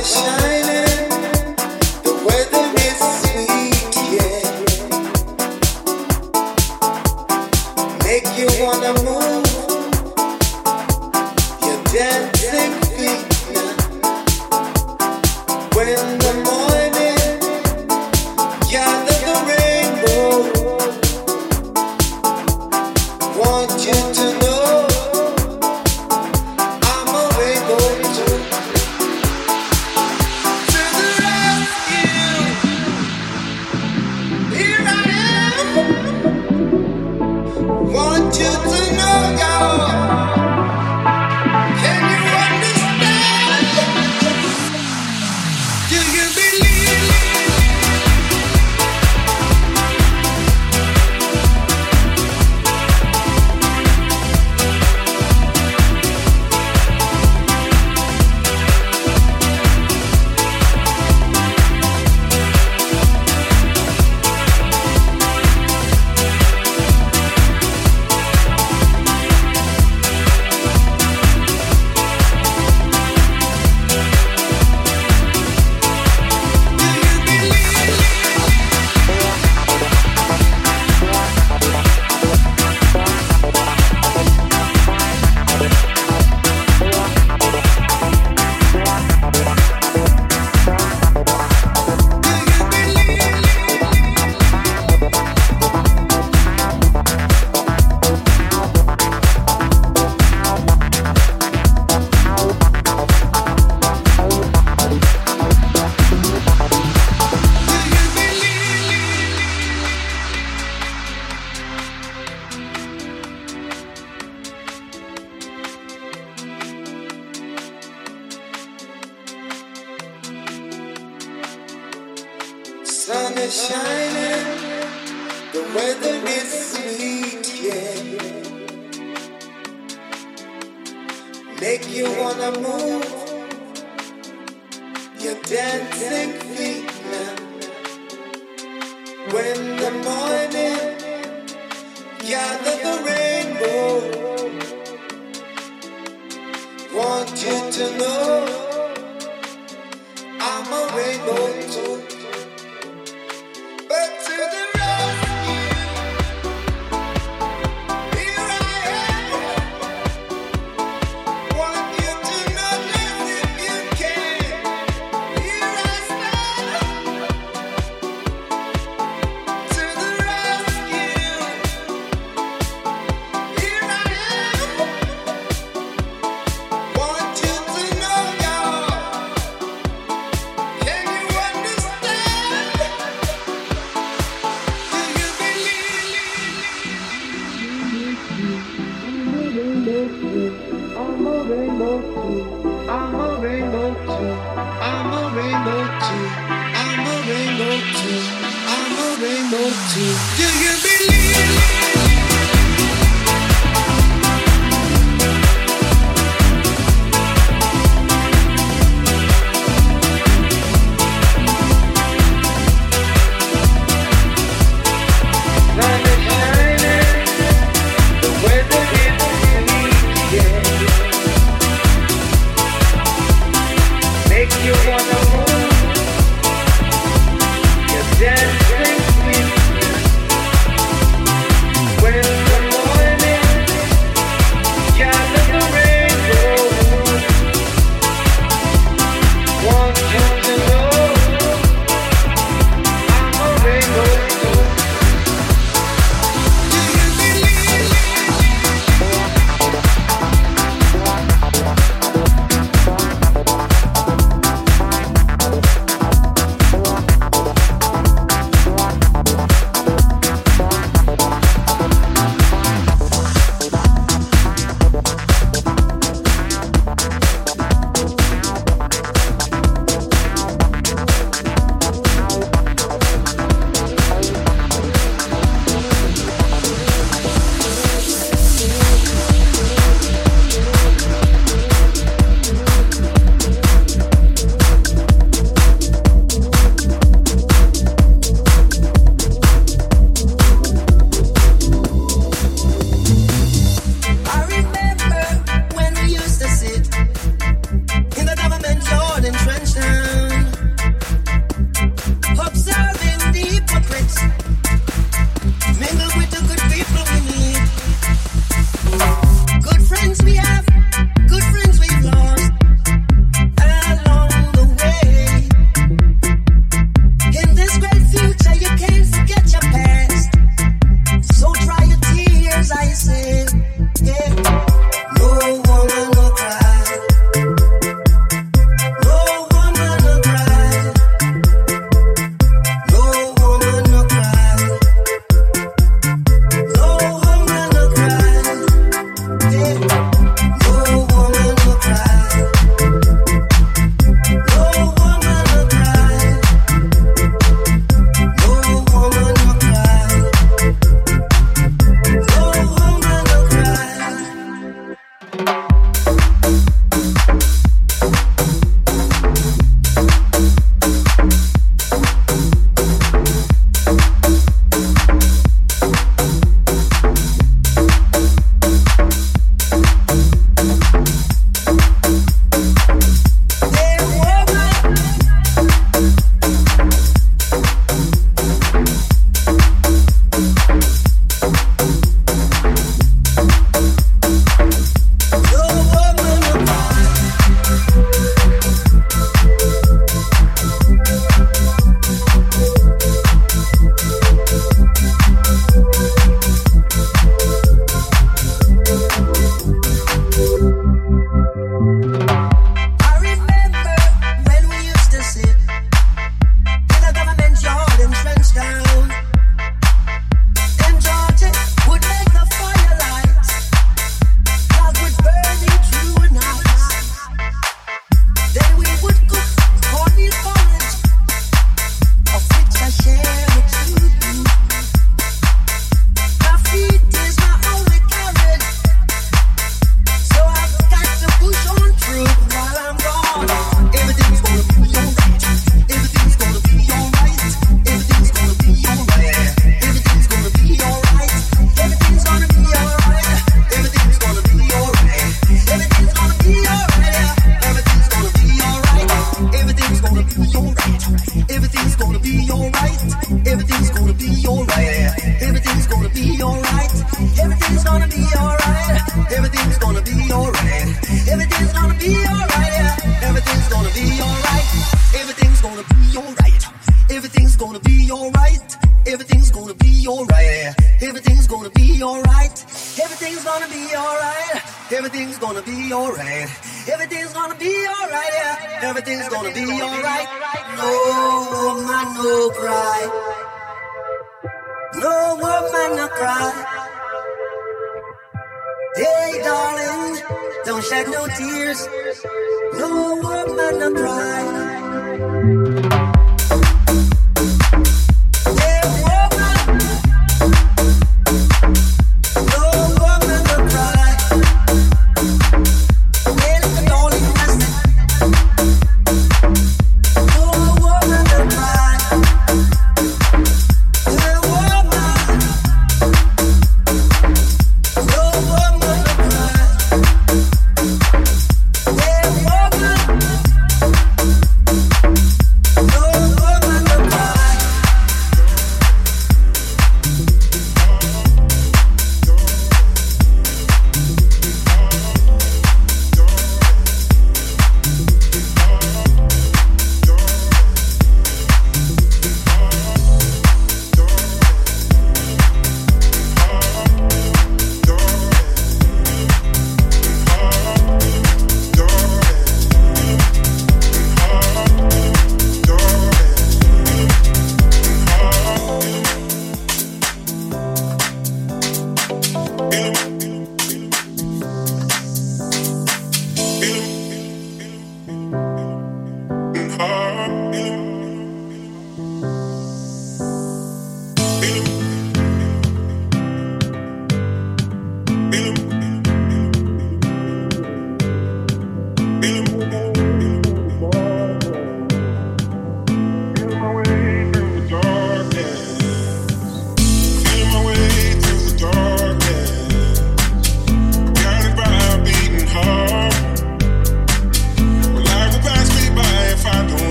wish I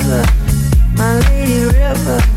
river, my lady river.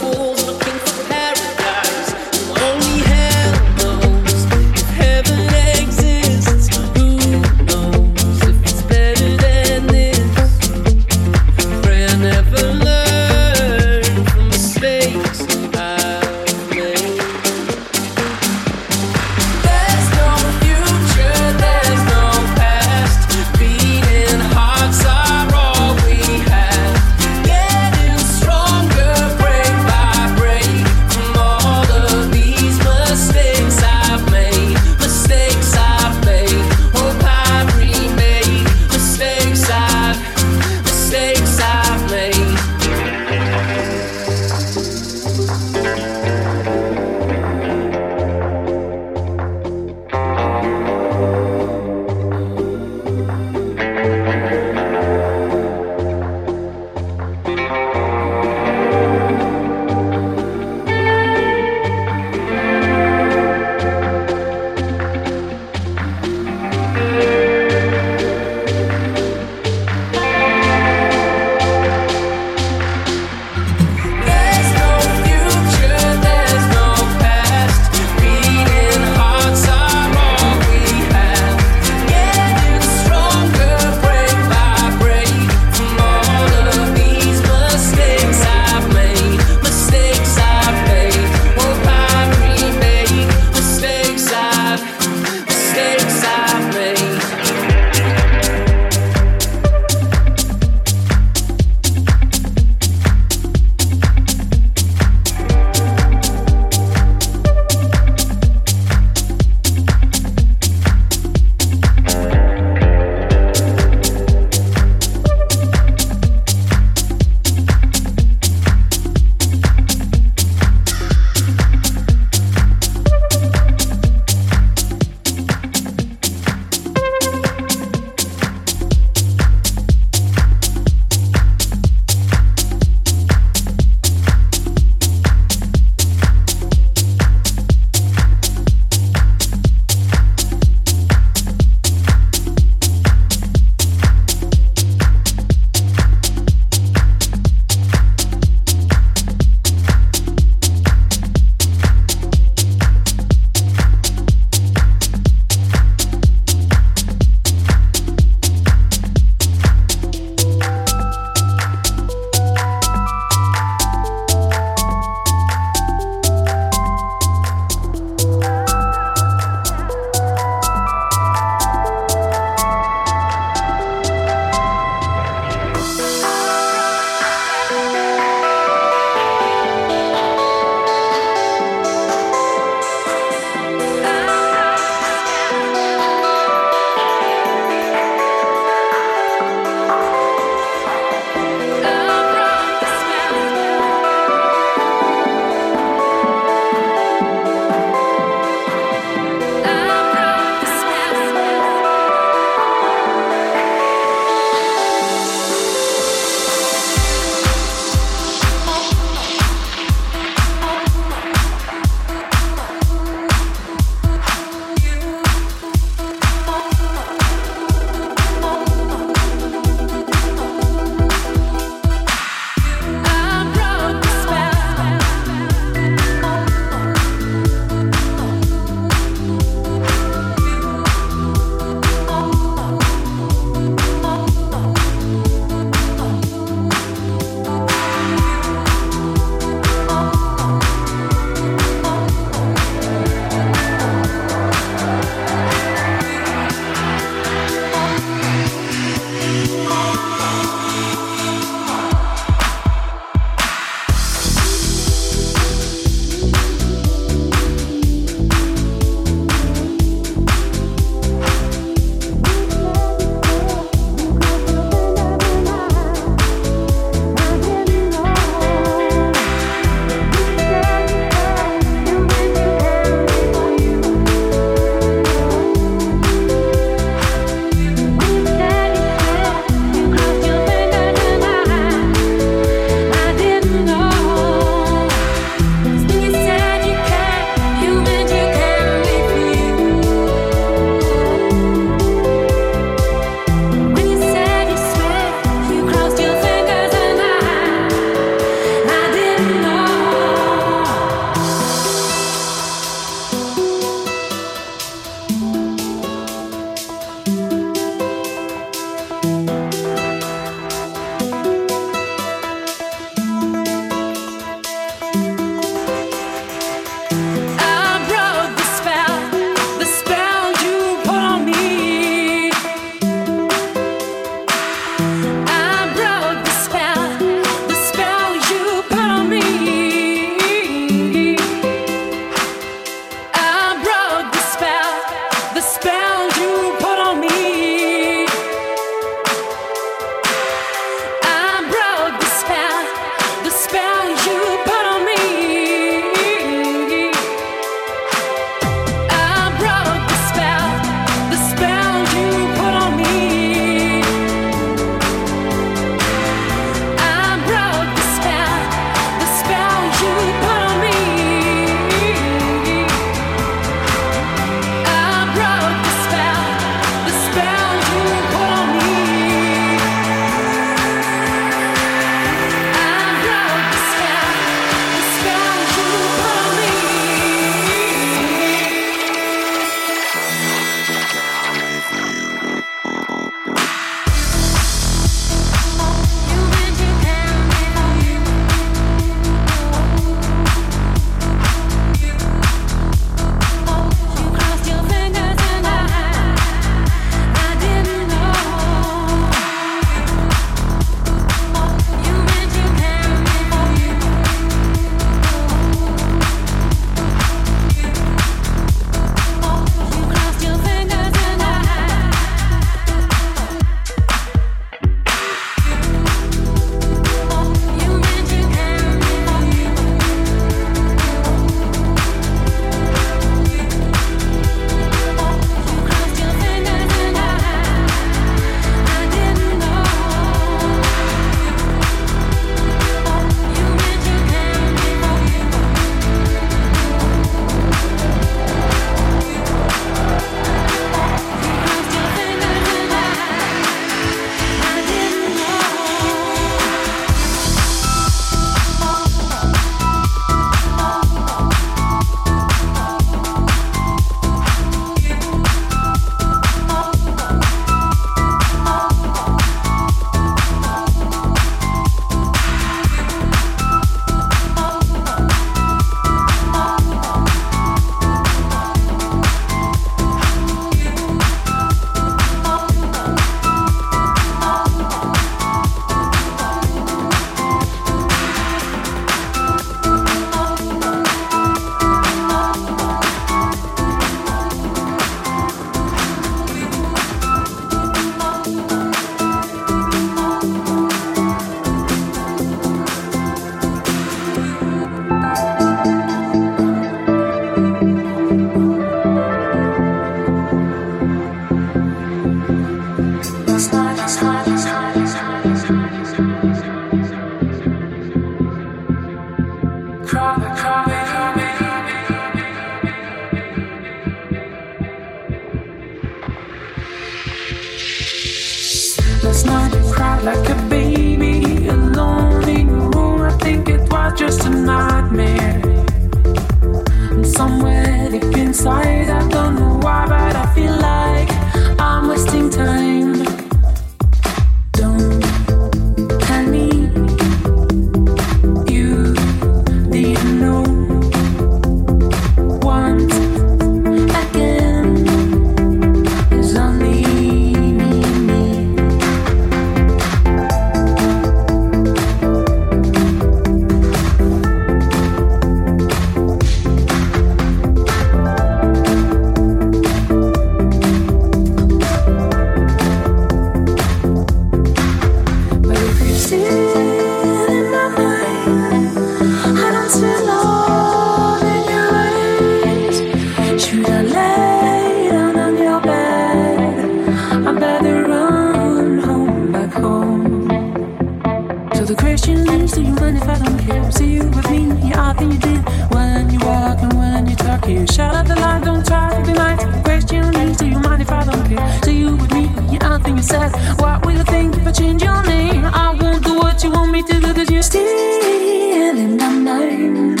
where she lives. Do you mind if I don't care? See you with me, you're off in your dream. When you walk and when you talk, you shout out the line. Don't try to be mine. The question is, do you mind if I don't care? See you with me, you're off in your set. What will you think if I change your name? I won't do what you want me to do, cause you're stealing my mind.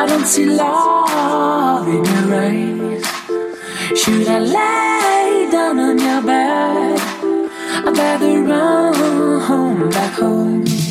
I don't see love in your eyes. Should I lay down on your bed? I'd rather run home back home.